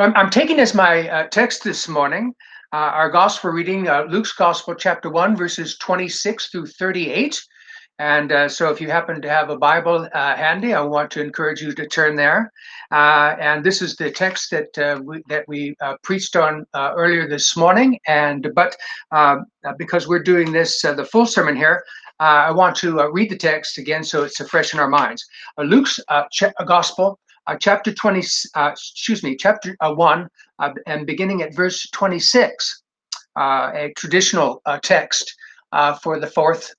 I'm, I'm taking as my uh, text this morning uh, our gospel reading, uh, Luke's Gospel, chapter 1, verses 26 through 38. And uh, so, if you happen to have a Bible uh, handy, I want to encourage you to turn there. Uh, and this is the text that we, that we preached on earlier this morning. And but because we're doing this the full sermon here, I want to read the text again so it's fresh in our minds. Luke's ch- Gospel, uh, chapter 20, uh, excuse me, chapter uh, 1, uh, and beginning at verse 26, uh, a traditional text for the fourth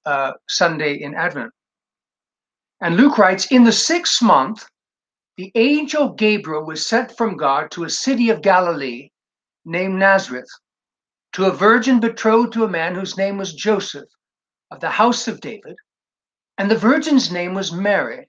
Sunday in Advent. And Luke writes In the sixth month, the angel Gabriel was sent from God to a city of Galilee named Nazareth, to a virgin betrothed to a man whose name was Joseph of the house of David, and the virgin's name was Mary.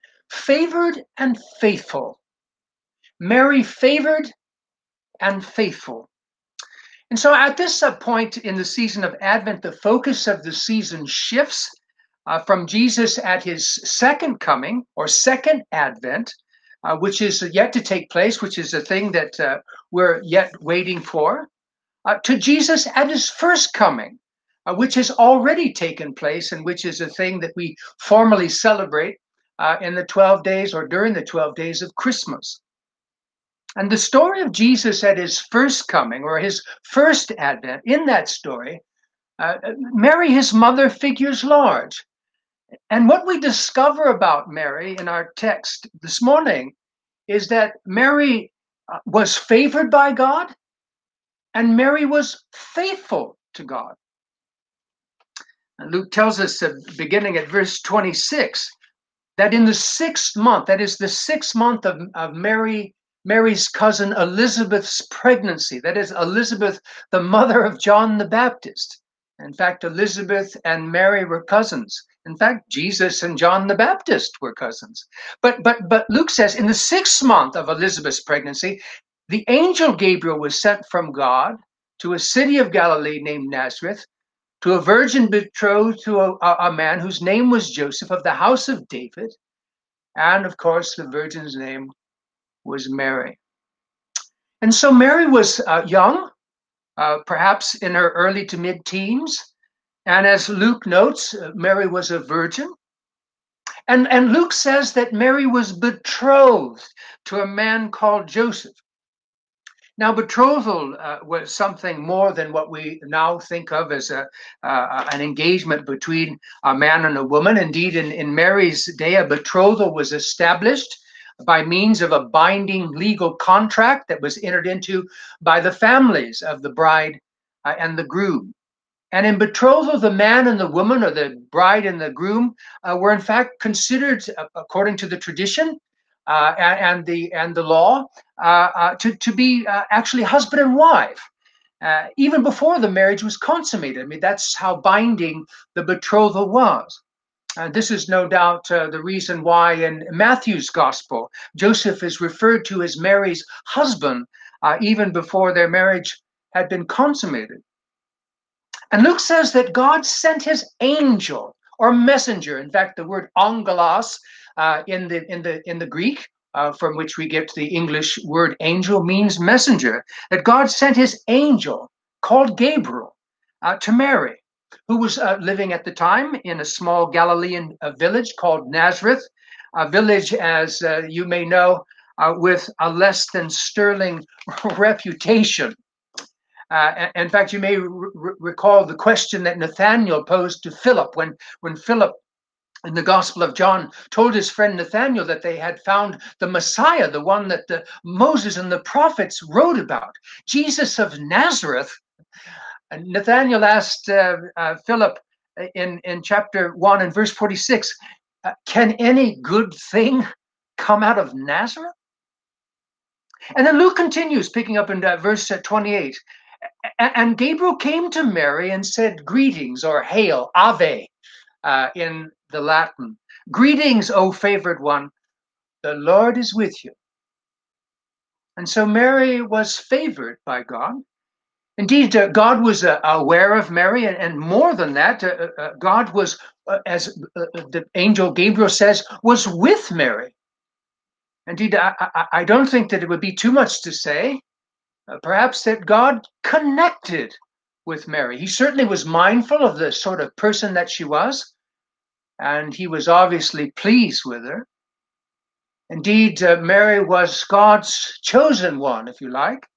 favored and faithful. Mary favored and faithful. And so at this point in the season of Advent, the focus of the season shifts uh, from Jesus at his second coming or second Advent, uh, which is yet to take place, which is a thing that uh, we're yet waiting for, uh, to Jesus at his first coming, uh, which has already taken place and which is a thing that we formally celebrate uh, in the 12 days or during the 12 days of Christmas. And the story of Jesus at his first coming or his first advent, in that story, uh, Mary, his mother, figures large. And what we discover about Mary in our text this morning is that Mary uh, was favored by God and Mary was faithful to God. And Luke tells us, uh, beginning at verse 26, that in the sixth month, that is the sixth month of, of Mary, Mary's cousin Elizabeth's pregnancy, that is Elizabeth, the mother of John the Baptist. In fact, Elizabeth and Mary were cousins. In fact, Jesus and John the Baptist were cousins. But but but Luke says in the sixth month of Elizabeth's pregnancy, the angel Gabriel was sent from God to a city of Galilee named Nazareth to a virgin betrothed to a, a, man whose name was Joseph of the house of David. And of course, the virgin's name was Mary. And so Mary was uh, young, uh, perhaps in her early to mid teens. And as Luke notes, uh, Mary was a virgin. And, and Luke says that Mary was betrothed to a man called Joseph. Now, betrothal uh, was something more than what we now think of as a, uh, an engagement between a man and a woman. Indeed, in, in Mary's day, a betrothal was established by means of a binding legal contract that was entered into by the families of the bride uh, and the groom. And in betrothal, the man and the woman, or the bride and the groom, uh, were in fact considered, uh, according to the tradition, uh, and, the and the law uh, uh, to to be actually husband and wife. even before the marriage was consummated. I mean, that's how binding the betrothal was. Uh, this is no doubt uh, the reason why in Matthew's gospel, Joseph is referred to as Mary's husband uh, even before their marriage had been consummated. And Luke says that God sent his angel or messenger. In fact, the word angelos uh, in the in the in the Greek, uh, from which we get the English word angel, means messenger. That God sent his angel called Gabriel uh, to Mary, who was uh, living at the time in a small Galilean uh, village called Nazareth, a village, as uh, you may know, with a less than sterling reputation. Uh, in fact, you may re- recall the question that Nathaniel posed to Philip when, when Philip in the Gospel of John told his friend Nathaniel that they had found the Messiah, the one that the Moses and the prophets wrote about, Jesus of Nazareth. And Nathaniel asked uh, uh, Philip in, in chapter 1 and verse 46 uh, Can any good thing come out of Nazareth? And then Luke continues, picking up in uh, verse uh, 28 and Gabriel came to Mary and said, Greetings or hail, Ave, uh, in the Latin. Greetings, O favored one, the Lord is with you. And so Mary was favored by God. Indeed, uh, God was uh, aware of Mary, and, and more than that, uh, uh, uh God was, as the angel Gabriel says, was with Mary. Indeed, I, I, I don't think that it would be too much to say uh, perhaps that God connected with Mary. He certainly was mindful of the sort of person that she was, and he was obviously pleased with her. Indeed, uh, Mary was God's chosen one, if you like,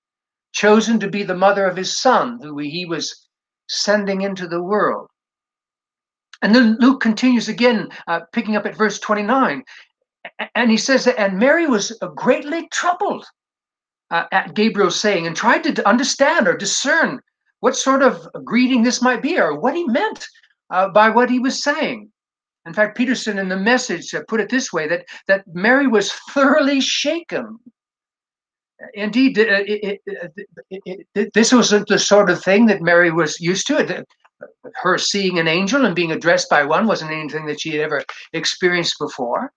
chosen to be the mother of his son, who he was sending into the world. And then Luke continues again, uh, picking up at verse 29, and he says that, and Mary was greatly troubled uh, at Gabriel's saying and tried to understand or discern what sort of greeting this might be or what he meant uh, by what he was saying. In fact, Peterson in the message uh, put it this way that, that Mary was thoroughly shaken. Indeed, uh, it, it, it, this wasn't the sort of thing that Mary was used to. Her seeing an angel and being addressed by one wasn't anything that she had ever experienced before.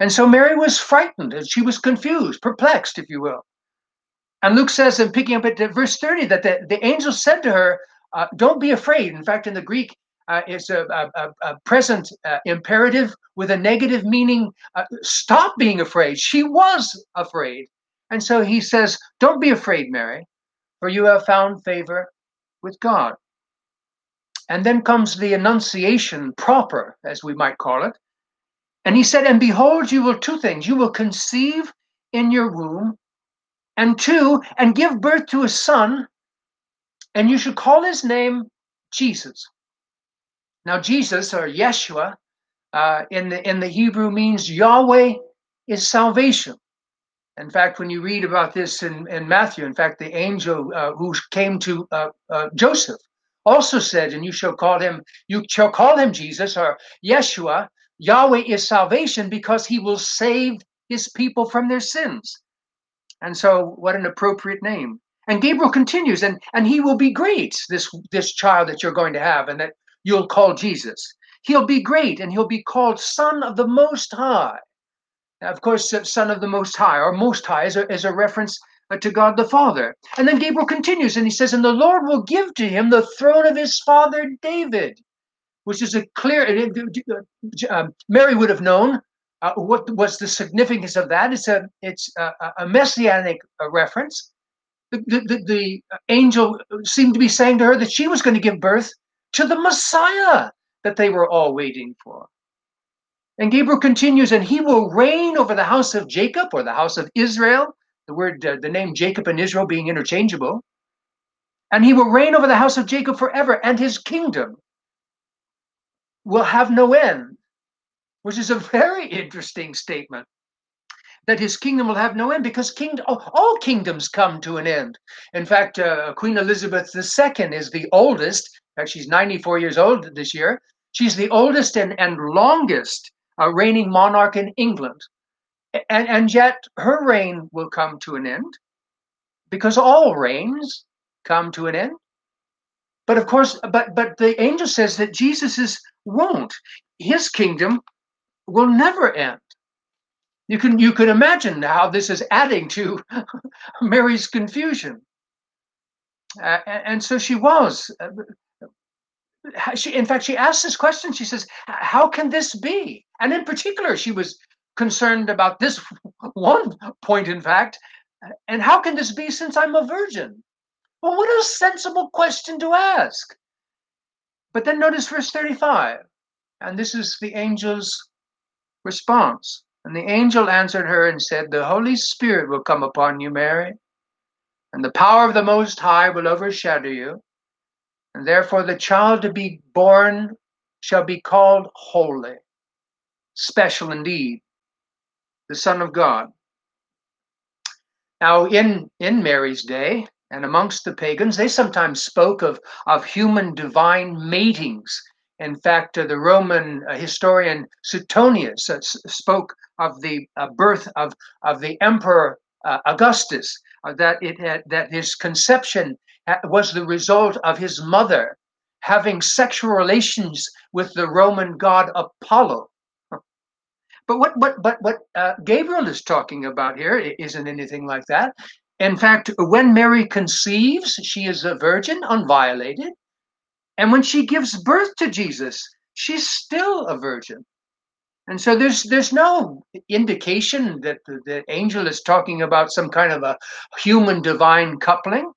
And so Mary was frightened and she was confused, perplexed, if you will. And Luke says, in picking up at verse 30, that the, the angel said to her, uh, Don't be afraid. In fact, in the Greek, uh, it's a, a, a present uh, imperative with a negative meaning. Uh, stop being afraid. She was afraid. And so he says, Don't be afraid, Mary, for you have found favor with God. And then comes the Annunciation proper, as we might call it. And he said, And behold, you will two things. You will conceive in your womb and two, and give birth to a son, and you should call his name Jesus. Now, Jesus or Yeshua uh, in the in the Hebrew means Yahweh is salvation. In fact, when you read about this in, in Matthew, in fact, the angel uh, who came to uh, uh Joseph also said, "And you shall call him you shall call him Jesus or Yeshua. Yahweh is salvation because he will save his people from their sins." And so, what an appropriate name. And Gabriel continues, and, and he will be great, this, this child that you're going to have, and that you'll call Jesus. He'll be great, and he'll be called Son of the Most High. Now, of course, uh, Son of the Most High, or Most High, is a, is a reference uh, to God the Father. And then Gabriel continues, and he says, And the Lord will give to him the throne of his father David, which is a clear, uh, uh, Mary would have known uh, what was the significance of that? It's a it's a, a messianic reference. The, the, the, angel seemed to be saying to her that she was going to give birth to the Messiah that they were all waiting for. And Gabriel continues, and he will reign over the house of Jacob or the house of Israel, the word, uh, the name Jacob and Israel being interchangeable. And he will reign over the house of Jacob forever, and his kingdom will have no end which is a very interesting statement that his kingdom will have no end because king, all kingdoms come to an end. In fact, uh, Queen Elizabeth II is the oldest, fact, she's 94 years old this year. She's the oldest and, and longest uh, reigning monarch in England. And, and yet her reign will come to an end because all reigns come to an end. But of course, but but the angel says that Jesus's won't. His kingdom will never end. You can you can imagine how this is adding to Mary's confusion. Uh, and, and, so she was. She, in fact, she asked this question. She says, How can this be? And in particular, she was concerned about this one point, in fact. And how can this be since I'm a virgin? Well, what a sensible question to ask. But then notice verse 35. And this is the angel's response. And the angel answered her and said, The Holy Spirit will come upon you, Mary, and the power of the Most High will overshadow you. And therefore, the child to be born shall be called holy, special indeed, the Son of God. Now, in, in Mary's day, and amongst the pagans, they sometimes spoke of, of human divine matings in fact, uh, the Roman uh, historian Suetonius uh, spoke of the uh, birth of, of the Emperor uh, Augustus, uh, that, it had, that his conception Uh, was the result of his mother having sexual relations with the Roman god Apollo. But what, what, but what uh, Gabriel is talking about here isn't anything like that. In fact, when Mary conceives, she is a virgin, unviolated. And when she gives birth to Jesus, she's still a virgin. And so there's there's no indication that the, the angel is talking about some kind of a human divine coupling,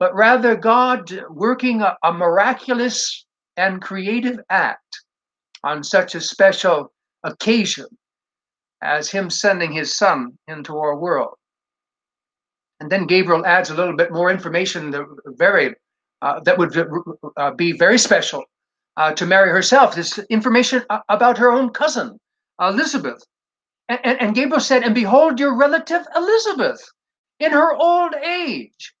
but rather God working a, a miraculous and creative act on such a special occasion as him sending his son into our world. And then Gabriel adds a little bit more information, the very uh, that would uh, be very special uh, to Mary herself. This information about her own cousin, Elizabeth. And, and, and Gabriel said, And behold, your relative Elizabeth, in her old age,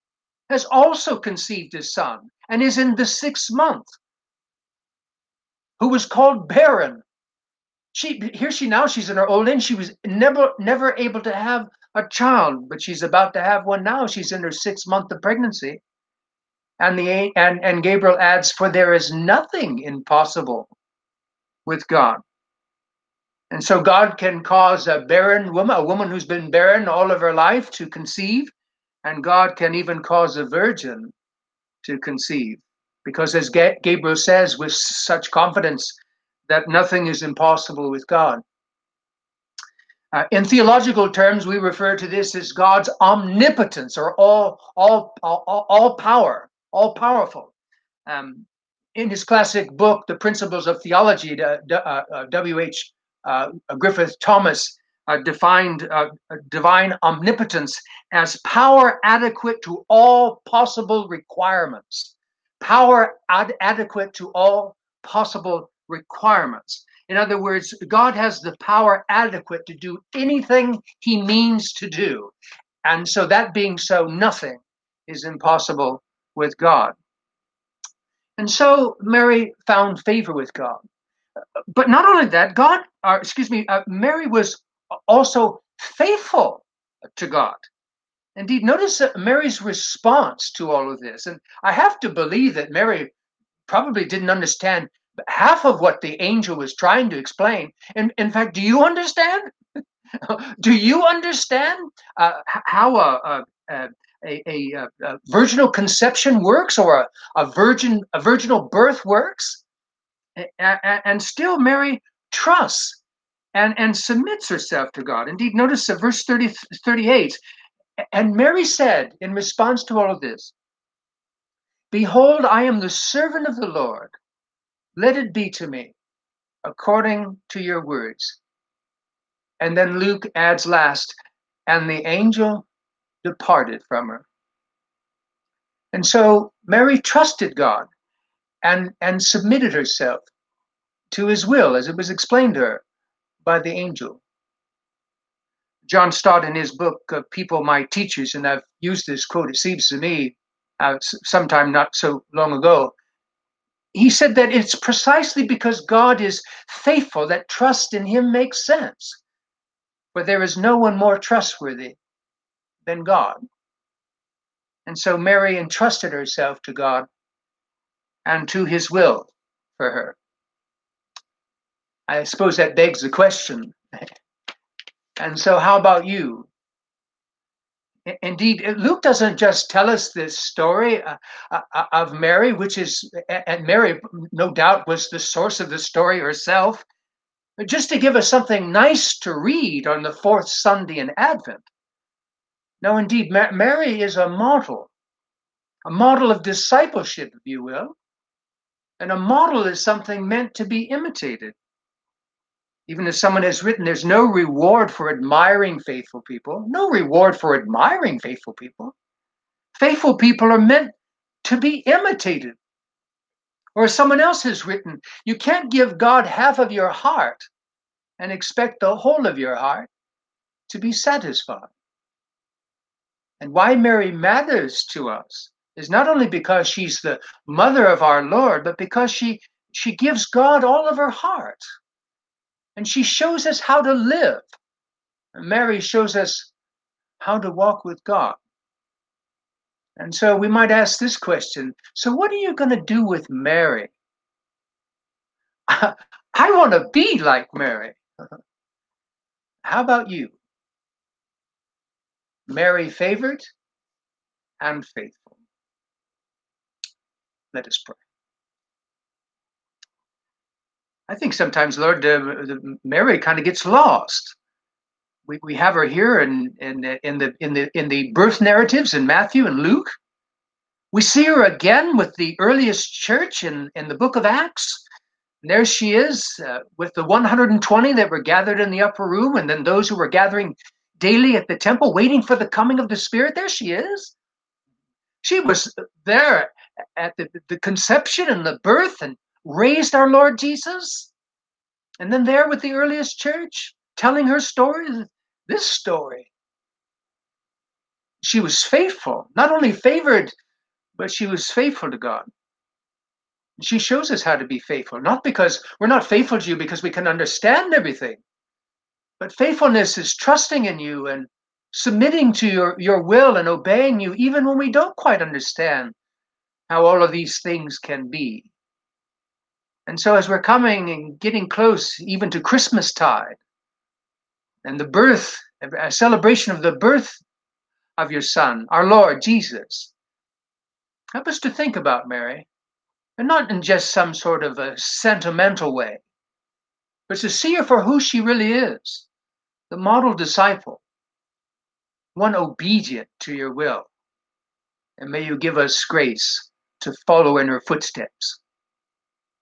has also conceived a son and is in the sixth month, who was called barren. She here she now she's in her old age. She was never never able to have a child, but she's about to have one now. She's in her sixth month of pregnancy. And the and, and Gabriel adds, For there is nothing impossible with God. And so God can cause a barren woman, a woman who's been barren all of her life, to conceive, and God can even cause a virgin to conceive. Because as Gabriel says with such confidence, that nothing is impossible with God. Uh, in theological terms, we refer to this as God's omnipotence or all, all, all, all power all powerful. Um, in his classic book, The Principles of Theology, W.H. Uh, uh, uh, Griffith Thomas defined uh, divine omnipotence as power adequate to all possible requirements. Power ad- adequate to all possible requirements. In other words, God has the power adequate to do anything he means to do. And so, that being so, nothing is impossible with God. And so Mary found favor with God. But not only that, God, uh, excuse me, uh, Mary was also faithful to God. Indeed, notice Mary's response to all of this. And I have to believe that Mary probably didn't understand half of what the angel was trying to explain. And in fact, do you understand? do you understand uh, how a, a, a, a, virginal conception works or a virgin a virginal birth works and still mary trusts and, and submits herself to god. Indeed notice uh, verse 30, 38 and mary said in response to all of this behold i am the servant of the lord. Let it be to me according to your words and then luke adds last and the angel departed from her. And so Mary trusted God and, and submitted herself to his will as it was explained to her by the angel. John Stott, in his book, uh, People My Teachers, and I've used this quote, it seems to me, uh, sometime not so long ago, he said that it's precisely because God is faithful that trust in him makes sense. For there is no one more trustworthy than God. And so Mary entrusted herself to God and to his will for her. I suppose that begs the question. And so, how about you? Indeed, Luke doesn't just tell us this story uh, uh, of Mary, which is, and Mary, no doubt, was the source of the story herself, but just to give us something nice to read on the fourth Sunday in Advent. No, indeed, Mary is a model, a model of discipleship, if you will. And a model is something meant to be imitated. Even as someone has written, there's no reward for admiring faithful people, no reward for admiring faithful people. Faithful people are meant to be imitated. Or someone else has written, you can't give God half of your heart and expect the whole of your heart to be satisfied. And why Mary matters to us is not only because she's the mother of our Lord, but because she she gives God all of her heart and she shows us how to live. And Mary shows us how to walk with God. And so we might ask this question so, what are you going to do with Mary? I want to be like Mary. How about you? Mary favored and faithful. Let us pray. I think sometimes, Lord, uh, Mary kind of gets lost. We, we have her here in, in, in, the, in, the, in the birth narratives in Matthew and Luke. We see her again with the earliest church in, in the book of Acts. And there she is uh, with the 120 that were gathered in the upper room, and then those who were gathering daily at the temple, waiting for the coming of the Spirit. There she is. She was there at the, the conception and the birth and raised our Lord Jesus. And then there with the earliest church, telling her story, this story. She was faithful, not only favored, but she was faithful to God. She shows us how to be faithful, not because we're not faithful to you because we can understand everything, but faithfulness is trusting in you and submitting to your, your will and obeying you, even when we don't quite understand how all of these things can be. And so, as we're coming and getting close even to Christmas tide and the birth, a celebration of the birth of your Son, our Lord Jesus, help us to think about Mary, and not in just some sort of a sentimental way, but to see her for who she really is the model disciple, one obedient to your will. And may you give us grace to follow in her footsteps.